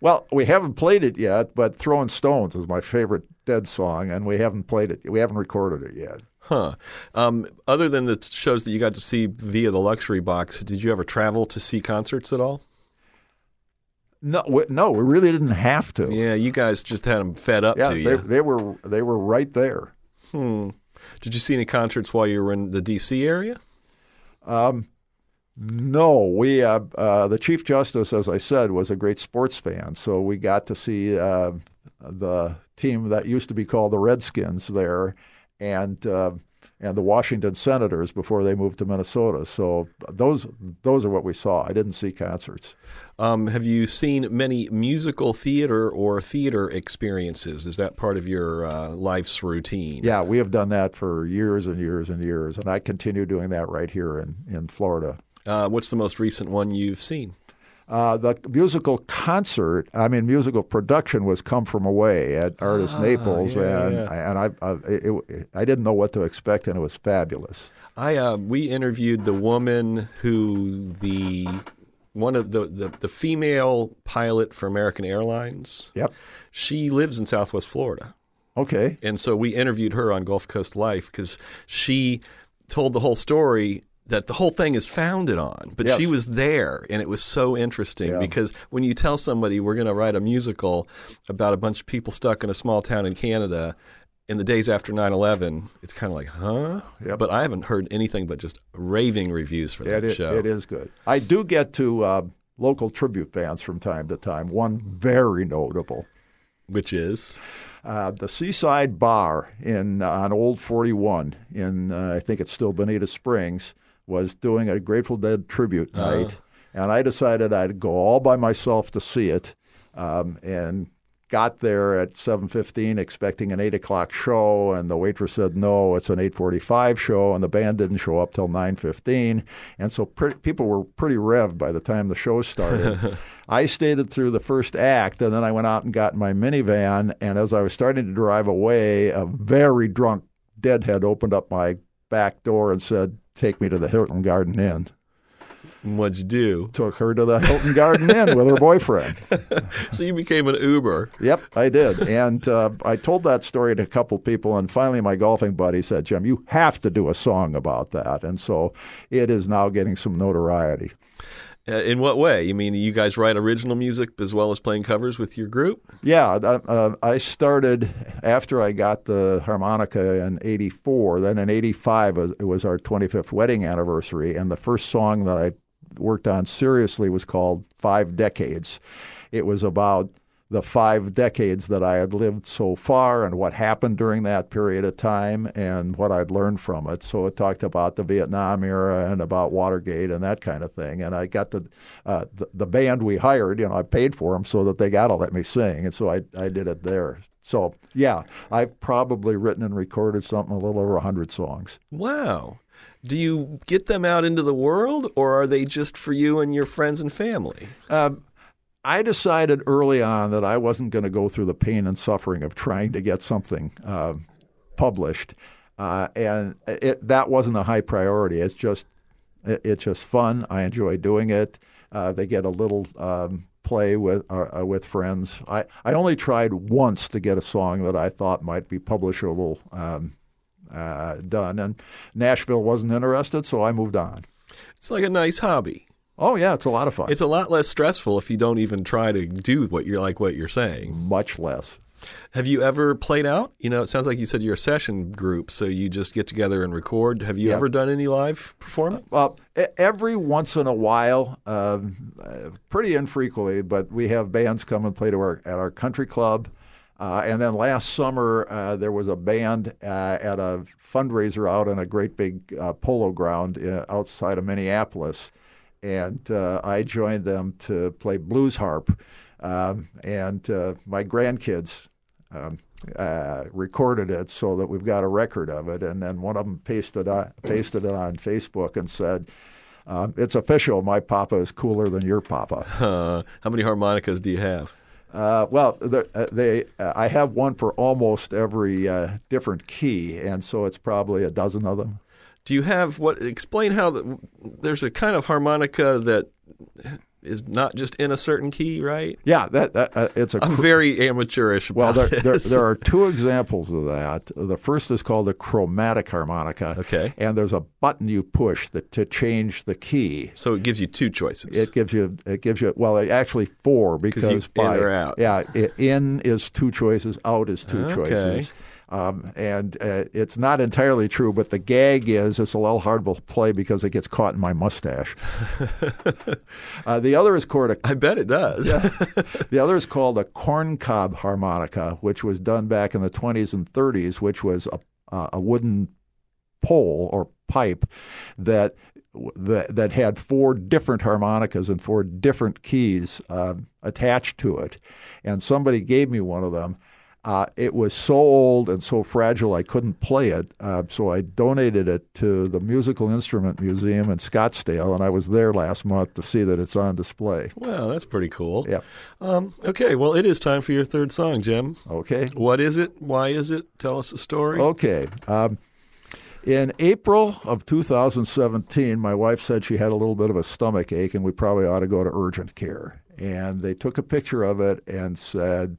Well, we haven't played it yet, but "Throwing Stones" is my favorite Dead song, and we haven't played it. We haven't recorded it yet. Huh. Um, other than the shows that you got to see via the luxury box, did you ever travel to see concerts at all? No, we, no, we really didn't have to. Yeah, you guys just had them fed up Yeah, to you. they were they were right there. Hmm. Did you see any concerts while you were in the D.C. area? No, we uh, uh, the chief justice, as I said, was a great sports fan, so we got to see uh, the team that used to be called the Redskins there, and uh, and the Washington Senators before they moved to Minnesota. So those those are what we saw. I didn't see concerts. Um, have you seen many musical theater or theater experiences? Is that part of your uh, life's routine? Yeah, we have done that for years and years and years, and I continue doing that right here in in Florida. Uh, what's the most recent one you've seen? Uh, the musical concert, I mean, musical production was "Come From Away" at Artis Naples, Ah, yeah, and yeah. and I I, it, it, I didn't know what to expect, and it was fabulous. I uh, we interviewed the woman who the one of the, the the female pilot for American Airlines. Yep. She lives in Southwest Florida. Okay. And so we interviewed her on Gulf Coast Life because she told the whole story that the whole thing is founded on, but Yes. she was there, and it was so interesting Yeah. because when you tell somebody we're going to write a musical about a bunch of people stuck in a small town in Canada in the days after 9/11, it's kind of like, huh? Yep. But I haven't heard anything but just raving reviews for that It, show. it is good. I do get to uh, local tribute bands from time to time. One very notable. which is Uh, the Seaside Bar in on Old 41 in uh, I think it's still Bonita Springs was doing a Grateful Dead tribute night, and I decided I'd go all by myself to see it, um, and got there at 7:15 expecting an eight o'clock show, and the waitress said no, it's an 8:45 show, and the band didn't show up till 9:15, and so pre- people were pretty revved by the time the show started. (laughs) I stayed through the first act, and then I went out and got in my minivan. And as I was starting to drive away, a very drunk deadhead opened up my back door and said, "Take me to the Hilton Garden Inn." what'd you do? Took her to the Hilton Garden Inn with her boyfriend. (laughs) So you became an Uber. Yep, I did. And uh, I told that story to a couple people, and finally my golfing buddy said, Jim, you have to do a song about that. And so it is now getting some notoriety. Uh, in what way? You mean you guys write original music as well as playing covers with your group? Yeah, uh, I started after I got the harmonica in '84. Then in '85, it was our 25th wedding anniversary, and the first song that I worked on seriously was called Five Decades. It was about the five decades that I had lived so far and what happened during that period of time and what I'd learned from it. So it talked about the Vietnam era and about Watergate and that kind of thing. And I got the uh, the, the band we hired, you know, I paid for them so that they got to let me sing, and so I I did it there. So yeah, I've probably written and recorded something a little over hundred songs. Wow. Do you get them out into the world or are they just for you and your friends and family? Um, I decided early on that I wasn't going to go through the pain and suffering of trying to get something uh, published, uh, and it, that wasn't a high priority. It's just it, it's just fun. I enjoy doing it. Uh, they get a little um, play with uh, uh, with friends. I, I only tried once to get a song that I thought might be publishable um, uh, done, and Nashville wasn't interested, so I moved on. It's like a nice hobby. Oh yeah, it's a lot of fun. It's a lot less stressful if you don't even try to do what you're like what you're saying. much less. Have you ever played out? You know, it sounds like you said you're a session group, so you just get together and record. Have you Yeah. ever done any live performance? Well, e- every once in a while, um, uh, pretty infrequently, but we have bands come and play to our at our country club. Uh, and then last summer, uh, there was a band uh, at a fundraiser out on a great big uh, polo ground uh, outside of Minneapolis, and uh, I joined them to play blues harp. Um, and uh, my grandkids um, uh, recorded it so that we've got a record of it. And then one of them pasted on, pasted it on Facebook and said, um, "It's official. My papa is cooler than your papa." (laughs) How many harmonicas do you have? Uh, well, the, uh, they uh, I have one for almost every uh, different key, and so it's probably a dozen of them. Do you have what? Explain how the, there's a kind of harmonica that is not just in a certain key, right? Yeah, that, that uh, it's a I'm very amateurish Well, there, there, there are two examples of that. The first is called a chromatic harmonica. Okay. And there's a button you push that to change the key. so it gives you two choices. It gives you it gives you well actually four because by in or out. yeah in is two choices out is two Okay. choices. Um, and uh, it's not entirely true, but the gag is it's a little hard to play because it gets caught in my mustache. (laughs) uh, the other is called a I bet it does. (laughs) the other is called a corncob harmonica, which was done back in the 20s and 30s, which was a, uh, a wooden pole or pipe that that, that had four different harmonicas and four different keys uh, attached to it. And somebody gave me one of them. Uh, it was so old and so fragile I couldn't play it, uh, so I donated it to the Musical Instrument Museum in Scottsdale, and I was there last month to see that it's on display. Wow, that's pretty cool. Yeah. Um, okay, well, it is time for your third song, Jim. Okay. What is it? Why is it? Tell us a story. Okay. Um, in April of 2017, my wife said she had a little bit of a stomach ache and we probably ought to go to urgent care. And they took a picture of it and said,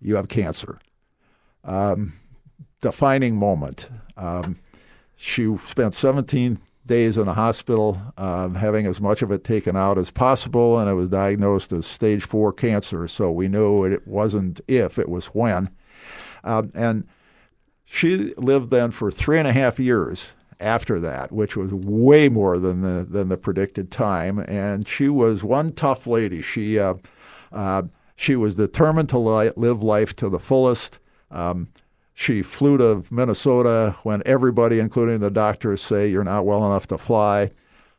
You have cancer. Um, defining moment. Um, she spent 17 days in the hospital, um, having as much of it taken out as possible, and it was diagnosed as stage four cancer. So we knew it wasn't if, it was when. Um, and she lived then for three and a half years after that, which was way more than the than the predicted time. And she was one tough lady. She uh, uh, she was determined to li- live life to the fullest. Um, she flew to Minnesota when everybody, including the doctors, say you're not well enough to fly.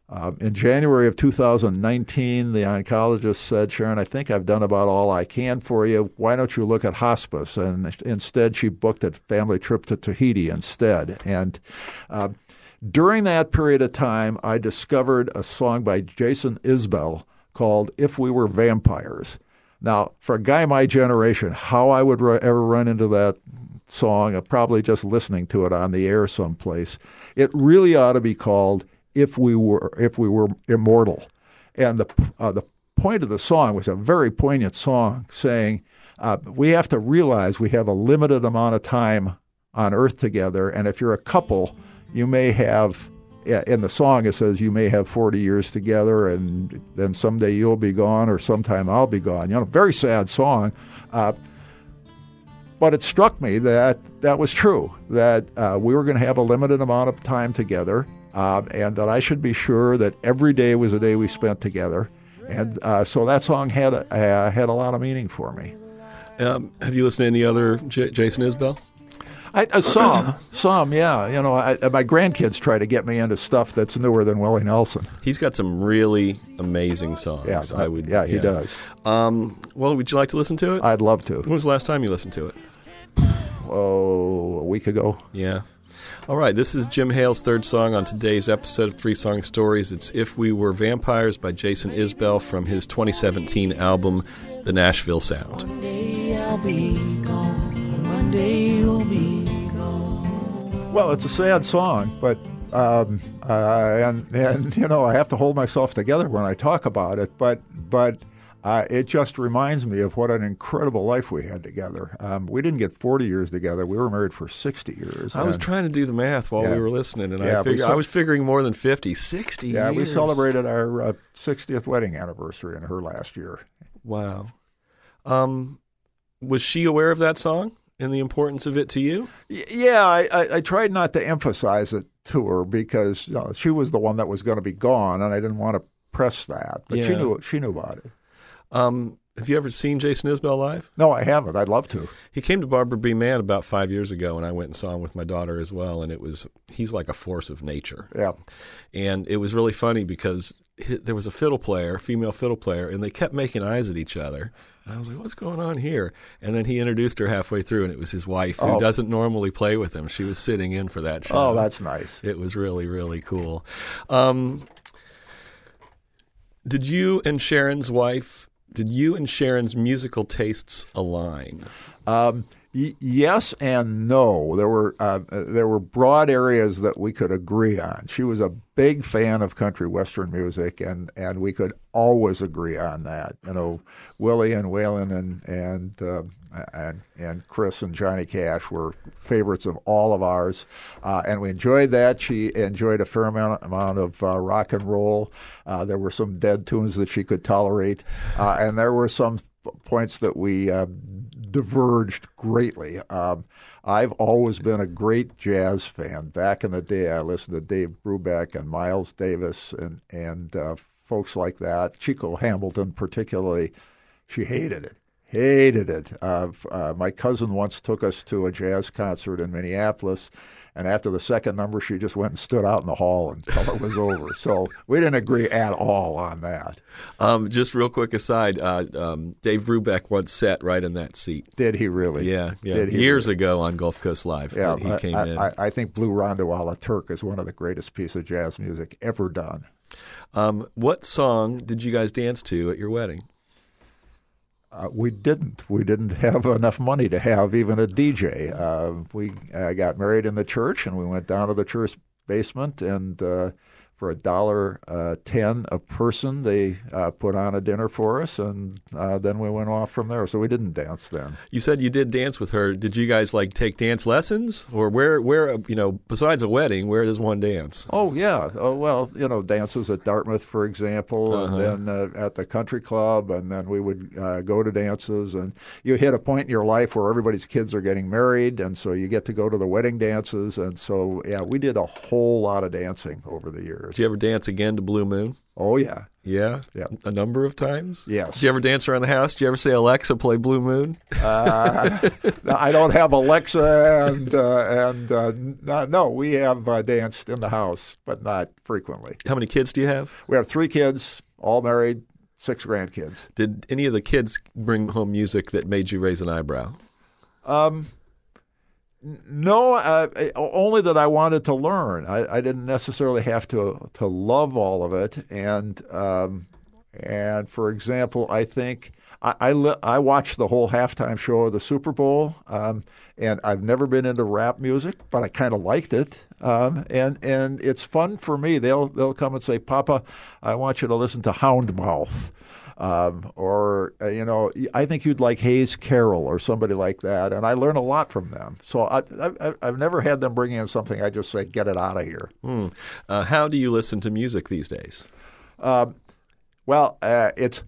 Uh, in January of 2019, the oncologist said, Sharon, I think I've done about all I can for you. Why don't you look at hospice? And instead, she booked a family trip to Tahiti instead. And uh, during that period of time, I discovered a song by Jason Isbell called If We Were Vampires. Now, for a guy my generation, how I would ever run into that song, probably just listening to it on the air someplace, it really ought to be called "If We Were If We Were Immortal," and the uh, the point of the song was a very poignant song, saying uh, we have to realize we have a limited amount of time on Earth together, and if you're a couple, you may have in the song it says you may have 40 years together and then someday you'll be gone or sometime I'll be gone. You know, very sad song. Uh, but it struck me that that was true, that uh, we were going to have a limited amount of time together, uh, and that I should be sure that every day was a day we spent together. And uh, so that song had a, uh, had a lot of meaning for me. Um, have you listened to any other J- Jason Isbell? I, uh, some, some, yeah. You know, I, my grandkids try to get me into stuff that's newer than Willie Nelson. He's got some really amazing songs. Yeah, I would. Yeah, he yeah. does. Um, well, would you like to listen to it? I'd love to. When was the last time you listened to it? Oh, a week ago. Yeah. All right, this is Jim Hale's third song on today's episode of Three Song Stories. It's If We Were Vampires by Jason Isbell from his 2017 album, The Nashville Sound. Well, it's a sad song, but um, uh, and and (laughs) you know I have to hold myself together when I talk about it. But but uh, it just reminds me of what an incredible life we had together. Um, we didn't get 40 years together. We were married for 60 years. I was trying to do the math while yeah, we were listening, and yeah, I, figured, I was figuring more than 50. 60 Yeah, years. we celebrated our uh, 60th wedding anniversary in her last year. Wow. Um, was she aware of that song? And the importance of it to you? Yeah, I, I, I tried not to emphasize it to her because you know, she was the one that was going to be gone, and I didn't want to press that. But yeah. she knew she knew about it. Um, have you ever seen Jason Isbell live? No, I haven't. I'd love to. He came to Barbara B. Mann about five years ago, and I went and saw him with my daughter as well. And it was he's like a force of nature. Yeah. And it was really funny because there was a fiddle player, female fiddle player, and they kept making eyes at each other. And I was like, "What's going on here?" And then he introduced her halfway through, and it was his wife who oh. doesn't normally play with him. She was sitting in for that show. Oh, that's nice. It was really, really cool. Um, did you and Sharon's wife did you and Sharon's musical tastes align? Um, yes and no. There were uh, there were broad areas that we could agree on. She was a big fan of country western music, and, and we could always agree on that. You know, Willie and Waylon and and uh, and and Kris and Johnny Cash were favorites of all of ours, uh, and we enjoyed that. She enjoyed a fair amount, amount of uh, rock and roll. Uh, there were some dead tunes that she could tolerate, uh, and there were some points that we uh, diverged greatly. Um, I've always been a great jazz fan. Back in the day, I listened to Dave Brubeck and Miles Davis and and uh, folks like that. Chico Hamilton, particularly, she hated it. Hated it. Uh, uh, my cousin once took us to a jazz concert in Minneapolis, and after the second number, she just went and stood out in the hall until it was over. So we didn't agree at all on that. Um, just real quick aside, uh, um, Dave Brubeck once sat right in that seat. Did he really? Yeah, yeah. Years really? ago on Gulf Coast Live. Yeah, he came I, in. I, I, think Blue Rondo a la Turk is one of the greatest pieces of jazz music ever done. Um, what song did you guys dance to at your wedding? Uh, we didn't. We didn't have (laughs) enough money to have even a DJ. Uh, we uh, got married in the church, and we went down to the church basement and uh, for a dollar uh, ten a person. They uh, put on a dinner for us, and uh, then we went off from there. So we didn't dance then. You said you did dance with her. Did you guys like take dance lessons, or where where you know besides a wedding, where does one dance? Oh yeah, oh, well you know dances at Dartmouth, for example, Uh-huh. and then uh, at the country club, and then we would uh, go to dances. And you hit a point in your life where everybody's kids are getting married, and so you get to go to the wedding dances. And so yeah, we did a whole lot of dancing over the years. Did you ever dance again to Blue Moon? Oh yeah, Yeah, Yeah. a number of times. Yes. Did you ever dance around the house? Did you ever say Alexa play Blue Moon? uh, (laughs) I don't have Alexa, and uh, and uh, no, no, we have uh, danced in the house, but not frequently. How many kids do you have? We have three kids, all married, six grandkids. Did any of the kids bring home music that made you raise an eyebrow? Um, no, uh, only that I wanted to learn. I, I didn't necessarily have to to love all of it, and um, and for example, I think I I, I watched the whole halftime show of the Super Bowl, um, and I've never been into rap music, but I kind of liked it, um, and and it's fun for me. They'll they'll come and say, Papa, I want you to listen to Houndmouth um, or uh, you know, I think you'd like Hayes Carll or somebody like that, and I learn a lot from them. So I, I, I've never had them bring in something I just say, get it out of here. Hmm. Uh, how do you listen to music these days? Well, uh, it's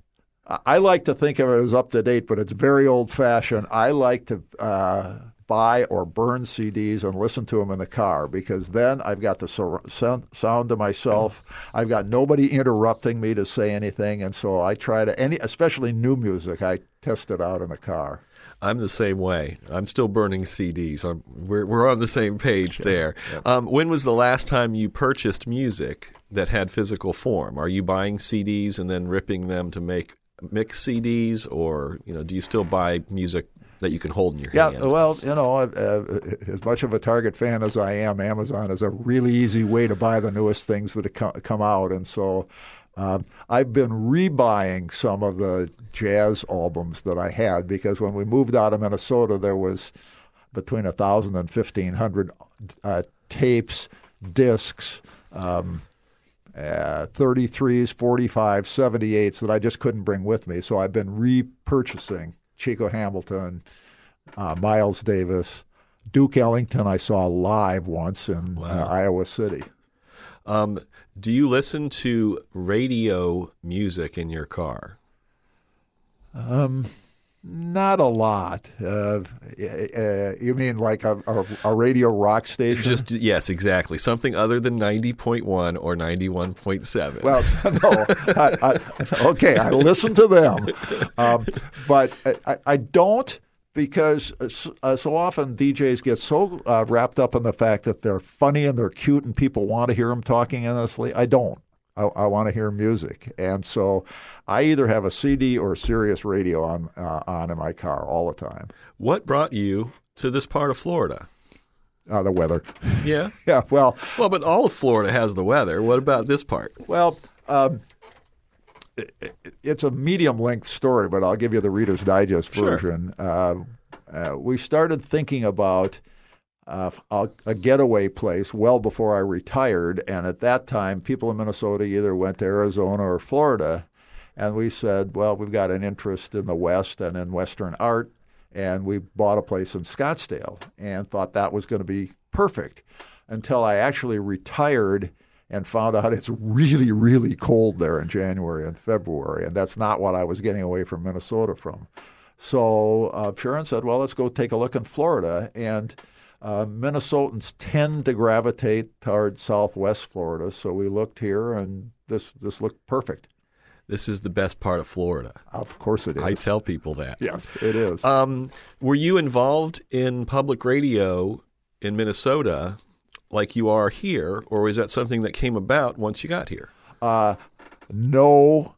I like to think of it as up to date, but it's very old fashioned. I like to uh, buy or burn CDs and listen to them in the car because then I've got the sur- sound, sound to myself. I've got nobody interrupting me to say anything, and so I try to any, especially new music. I test it out in the car. I'm the same way. I'm still burning CDs. I'm, we're, we're on the same page (laughs) there. Um, when was the last time you purchased music that had physical form? Are you buying CDs and then ripping them to make mix CDs, or you know, do you still buy music that you can hold in your Yeah, hand? Yeah, well, you know, uh, as much of a Target fan as I am, Amazon is a really easy way to buy the newest things that have come out, and so um, I've been rebuying some of the jazz albums that I had because when we moved out of Minnesota, there was between a thousand and fifteen hundred uh, tapes, discs. Um, uh, 33s, 45s, 78s that I just couldn't bring with me. So I've been repurchasing Chico Hamilton, uh, Miles Davis, Duke Ellington. I saw live once in uh, Iowa City. Um, do you listen to radio music in your car? Not a lot. Uh, uh, you mean like a, a, a radio rock station? Just yes, exactly. Something other than ninety point one or ninety one point seven. Well, (laughs) no. I, I, okay, I listen to them, um, but I, I don't because so, uh, so often DJs get so uh, wrapped up in the fact that they're funny and they're cute and people want to hear them talking endlessly. I don't. I, I want to hear music, and so I either have a CD or a Sirius radio on uh, on in my car all the time. What brought you to this part of Florida? Uh, the weather. Yeah. (laughs) Yeah. Well, Well, but all of Florida has the weather. What about this part? Well, um, it, it- it's a medium length story, but I'll give you the Reader's Digest Sure. version. Uh, uh, we started thinking about uh, a, a getaway place well before I retired, and at that time, people in Minnesota either went to Arizona or Florida, and we said, well, we've got an interest in the West and in Western art, and we bought a place in Scottsdale and thought that was going to be perfect until I actually retired and found out it's really, really cold there in January and February, and that's not what I was getting away from Minnesota from. So uh, Sharon said, "Well, let's go take a look in Florida." And uh, Minnesotans tend to gravitate toward Southwest Florida, so we looked here, and this this looked perfect. This is the best part of Florida. Of course, it is. I tell people that. yes, it is. Um, were you involved in public radio in Minnesota like you are here, or was that something that came about once you got here? Uh, no,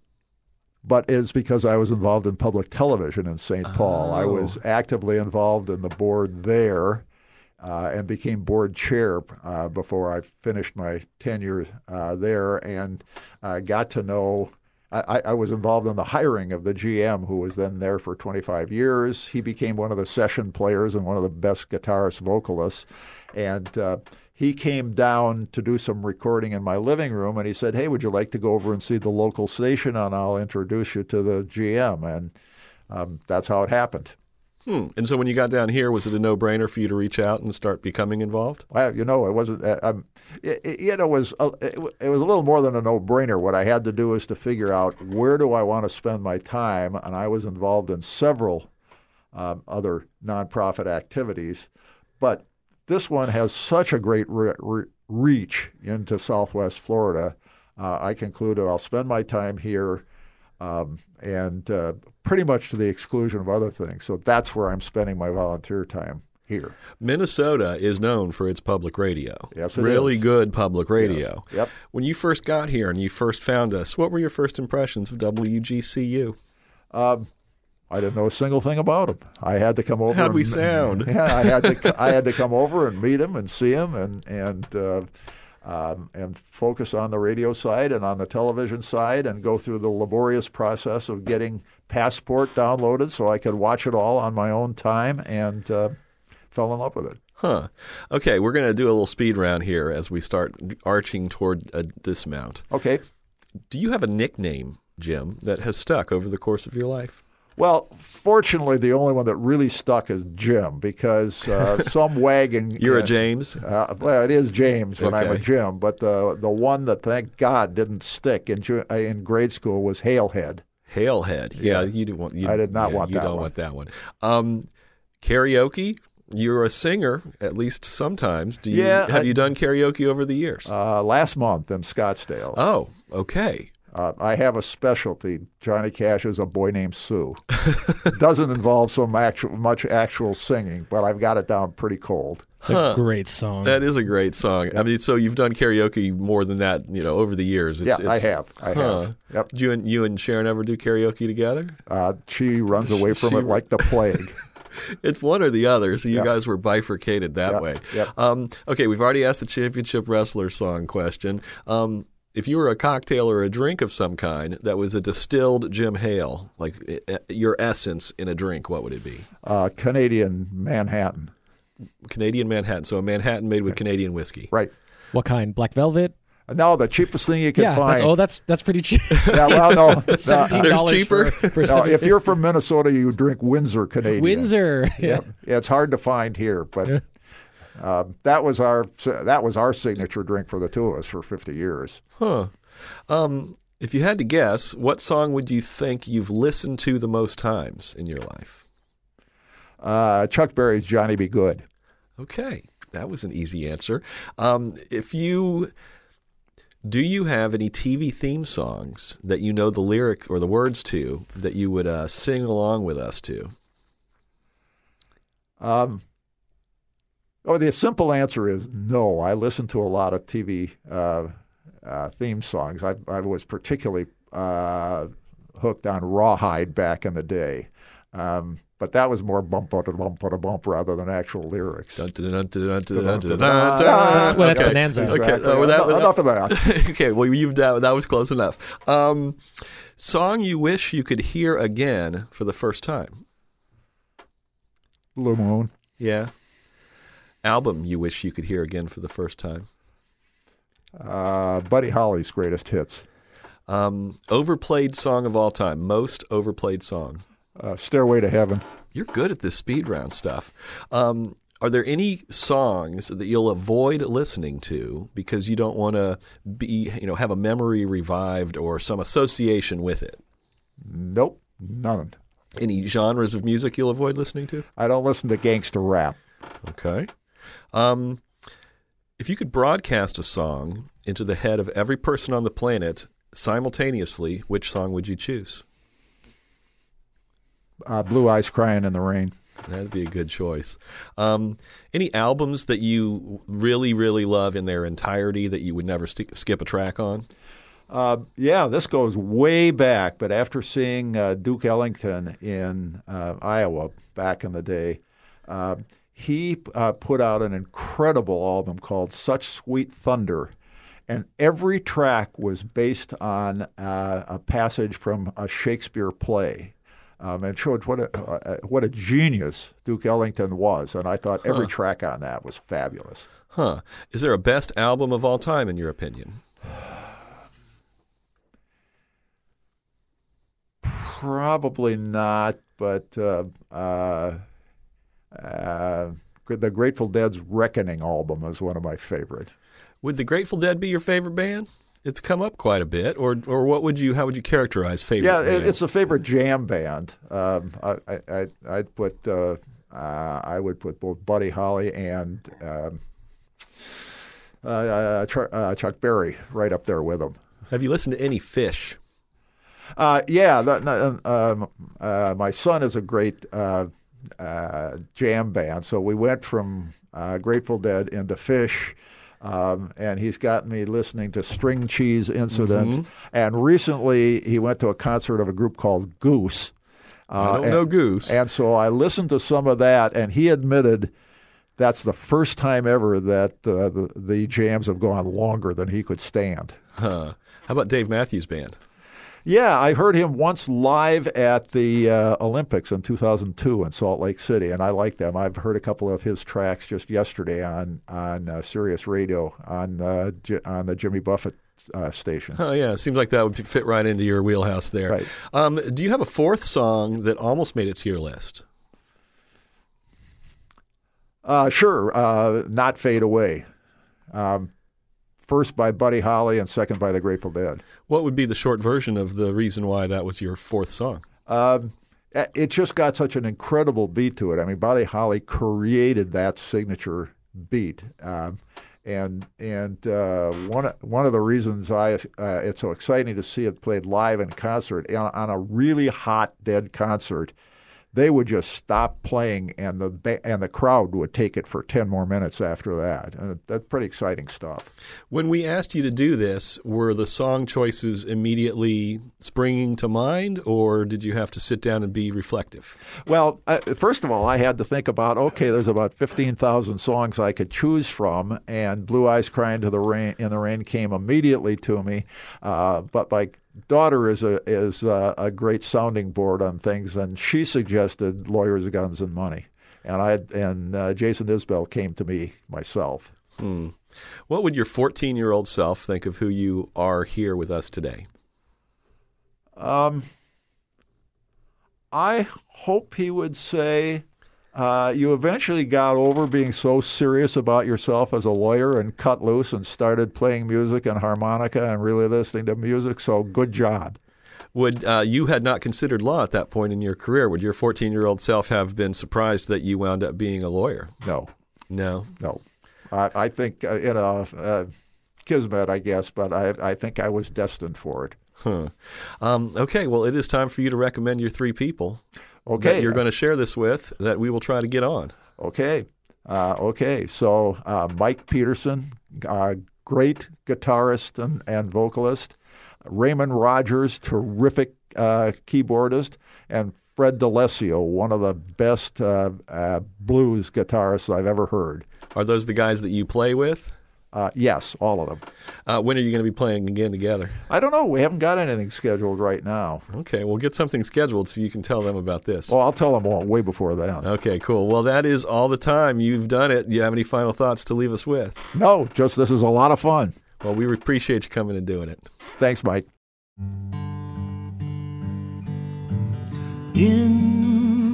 but it's because I was involved in public television in St. Paul. I was actively involved in the board there uh, and became board chair uh, before I finished my tenure uh, there and got to know. I, I was involved in the hiring of the GM, who was then there for 25 years. He became one of the session players and one of the best guitarist vocalists, and uh, he came down to do some recording in my living room and he said, Hey, would you like to go over and see the local station and I'll introduce you to the GM? And um, that's how it happened. Hmm. And so when you got down here, was it a no-brainer for you to reach out and start becoming involved? Well, you know, it wasn't. Uh, um, it, you know, it was a, it, it was a little more than a no-brainer. What I had to do was to figure out where do I want to spend my time, and I was involved in several um, other nonprofit activities, but this one has such a great re- re- reach into Southwest Florida. Uh, I concluded I'll spend my time here um, and uh, pretty much to the exclusion of other things. So that's where I'm spending my volunteer time here. Minnesota is known for its public radio. Yes, it really is. good public radio. Yes. Yep. When you first got here and you first found us, what were your first impressions of WGCU? Um, I didn't know a single thing about him. I had to come over. How'd we and- sound? (laughs) Yeah, I had to. I had to come over and meet him and see him and and uh, um, and focus on the radio side and on the television side and go through the laborious process of getting Passport downloaded so I could watch it all on my own time and uh, fell in love with it. Huh. Okay, we're going to do a little speed round here as we start arching toward a dismount. Okay. Do you have a nickname, Jim, that has stuck over the course of your life? Well, fortunately, the only one that really stuck is Jim because uh, (laughs) some wagon. You're uh, a James? Uh, well, it is James when I'm a Jim, but the the one that thank God didn't stick in uh, in grade school was Hailhead. Hailhead. Yeah, you didn't want. You, I did not yeah, want you that You don't one. want that one. Um, karaoke. You're a singer, at least sometimes. Do you Yeah, have I- you done karaoke over the years? Uh, last month in Scottsdale, oh, okay. Uh, I have a specialty. Johnny Cash is a boy named Sue. Doesn't involve so much much actual singing, but I've got it down pretty cold. It's a great song. That is a great song. I mean, so you've done karaoke more than that, you know, over the years. It's, yeah, it's- I have. I Huh. have. Yep. Did you and you and Sharon ever do karaoke together? Uh, she runs away from She- it like the (laughs) plague. It's one or the other. So you Yep. guys were bifurcated that Yep, way. yep. Um, okay, we've already asked the championship wrestler song question. Um, if you were a cocktail or a drink of some kind that was a distilled Jim Hale, like uh, your essence in a drink, what would it be? Uh, Canadian Manhattan. Canadian Manhattan. So a Manhattan made with Canadian whiskey. Right. what kind? Black Velvet? No, the cheapest thing you can yeah. find. That's, oh, that's that's pretty cheap. (laughs) yeah, well, no, (laughs) no, Seventeen There's dollars cheaper? For, for No, if you're from Minnesota, you drink Windsor Canadian. Windsor. Yeah. Yeah. yeah, it's hard to find here, but uh, that was our that was our signature drink for the two of us for 50 years. Huh. Um, if you had to guess, what song would you think you've listened to the most times in your life? Uh, Chuck Berry's Johnny B. Goode. Okay, that was an easy answer. Um, if you do, you have any TV theme songs that you know the lyric or the words to that you would uh, sing along with us to? Um, oh, the simple answer is no. I listen to a lot of TV uh, uh, theme songs. I, I was particularly uh, hooked on Rawhide back in the day. Um, but that was more bump bump bump bump bump rather than actual lyrics. That's dun. well, that's Okay. Bonanza. Okay, Exactly. that- Enough of that. (laughs) okay, well, you've that, that was close enough. Um, song you wish you could hear again for the first time? Blue Moon. Yeah. Album you wish you could hear again for the first time? Uh, Buddy Holly's greatest hits. Um, overplayed song of all time. Most overplayed song. Uh, Stairway to Heaven. You're good at this speed round stuff. Um, are there any songs that you'll avoid listening to because you don't want to be, you know, have a memory revived or some association with it? Nope, none. Any genres of music you'll avoid listening to? I don't listen to gangster rap. Okay. Um, if you could broadcast a song into the head of every person on the planet simultaneously, which song would you choose? Uh, Blue Eyes Crying in the Rain. That'd be a good choice. Um, any albums that you really, really love in their entirety that you would never sti- skip a track on? Uh, yeah, this goes way back, but after seeing uh, Duke Ellington in uh, Iowa back in the day, uh, he uh, put out an incredible album called Such Sweet Thunder. And every track was based on uh, a passage from a Shakespeare play. um, and showed what a uh, what a genius Duke Ellington was. And I thought every track on that was fabulous. Huh. Is there a best album of all time, in your opinion? (sighs) Probably not, but uh, the Grateful Dead's Reckoning album is one of my favorite. Would the Grateful Dead be your favorite band? It's come up quite a bit, or or what would you? How would you characterize favorite? Yeah, band? it's a favorite jam band. Um, I, I, I'd put uh, uh, I would put both Buddy Holly and um, uh, uh, Chuck, uh, Chuck Berry right up there with them. Have you listened to any Phish? Uh, yeah, that, um, uh, my son is a great uh, uh, jam band, so we went from uh, Grateful Dead into Phish. Um, and he's got me listening to String Cheese Incident. Mm-hmm. And recently, he went to a concert of a group called Goose. I don't and, know Goose. And so I listened to some of that, and he admitted that's the first time ever that uh, the, the jams have gone longer than he could stand. Huh. How about Dave Matthews Band? Yeah, I heard him once live at the uh, Olympics in 2002 in Salt Lake City, and I like them. I've heard a couple of his tracks just yesterday on on uh, Sirius Radio on uh, J- on the Jimmy Buffett uh, station. Oh yeah, it seems like that would fit right into your wheelhouse there. Right. Um, do you have a fourth song that almost made it to your list? Uh, sure, uh, not fade away. Um, first by Buddy Holly and second by the Grateful Dead. What would be the short version of the reason why that was your fourth song? Um, it just got such an incredible beat to it. I mean, Buddy Holly created that signature beat, um, and and uh, one one of the reasons I uh, it's so exciting to see it played live in concert on, on a really hot Dead concert. They would just stop playing, and the and the crowd would take it for ten more minutes after that. And that's pretty exciting stuff. When we asked you to do this, were the song choices immediately springing to mind, or did you have to sit down and be reflective? Well, uh, first of all, I had to think about okay, there's about fifteen thousand songs I could choose from, and "Blue Eyes Crying to the Rain" in the rain came immediately to me. Uh, but my daughter is a is a, a, great sounding board on things, and she suggested "Lawyers, Guns, and Money," and I and uh, Jason Isbell came to me myself. Hmm. What would your 14 year old self think of who you are here with us today? Um, I hope he would say, uh, you eventually got over being so serious about yourself as a lawyer and cut loose and started playing music and harmonica and really listening to music. So good job. Would uh, you had not considered law at that point in your career? Would your 14 year old self have been surprised that you wound up being a lawyer? No, No. no. I, I think uh, you know, uh, kismet, I guess, but I, I think I was destined for it. Huh. Um, okay, well, it is time for you to recommend your three people Okay, that you're going to share this with that we will try to get on. Okay. Uh, okay. So uh, Mike Peterson, uh, great guitarist and, and vocalist. Raymond Rogers, terrific uh, keyboardist. And Fred D'Alessio, one of the best uh, uh, blues guitarists I've ever heard. Are those the guys that you play with? Uh, yes, all of them. Uh, when are you going to be playing again together? I don't know. We haven't got anything scheduled right now. Okay, we'll get something scheduled so you can tell them about this. Well, I'll tell them all way before then. Okay, cool. Well, that is all the time. You've done it. Do you have any final thoughts to leave us with? No, just this is a lot of fun. Well, we appreciate you coming and doing it. Thanks, Mike.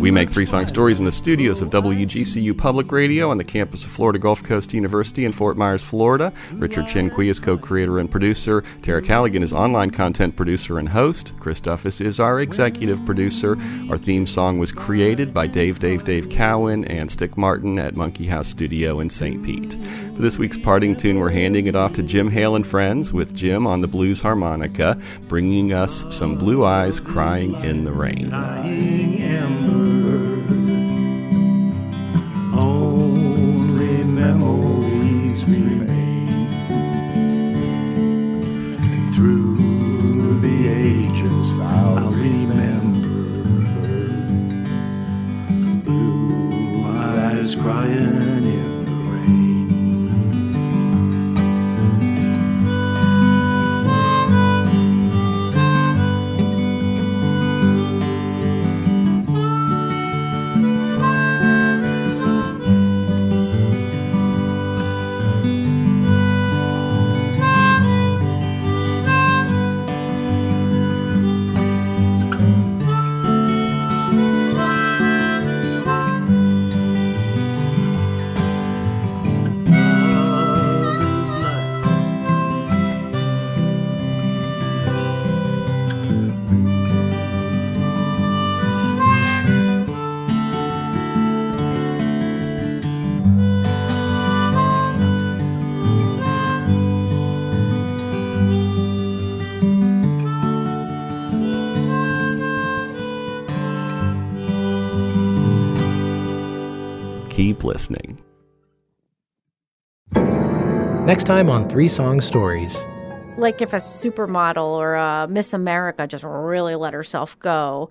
We make three song stories in the studios of WGCU Public Radio on the campus of Florida Gulf Coast University in Fort Myers, Florida. Richard Chinqui is co creator and producer. Tara Callaghan is online content producer and host. Chris Duffus is our executive producer. Our theme song was created by Dave Dave Dave Cowan and Stick Martin at Monkey House Studio in St. Pete. For this week's parting tune, we're handing it off to Jim Hale and Friends with Jim on the blues harmonica, bringing us some blue eyes crying in the rain. Time on Three Song Stories. Like if a supermodel or a Miss America just really let herself go,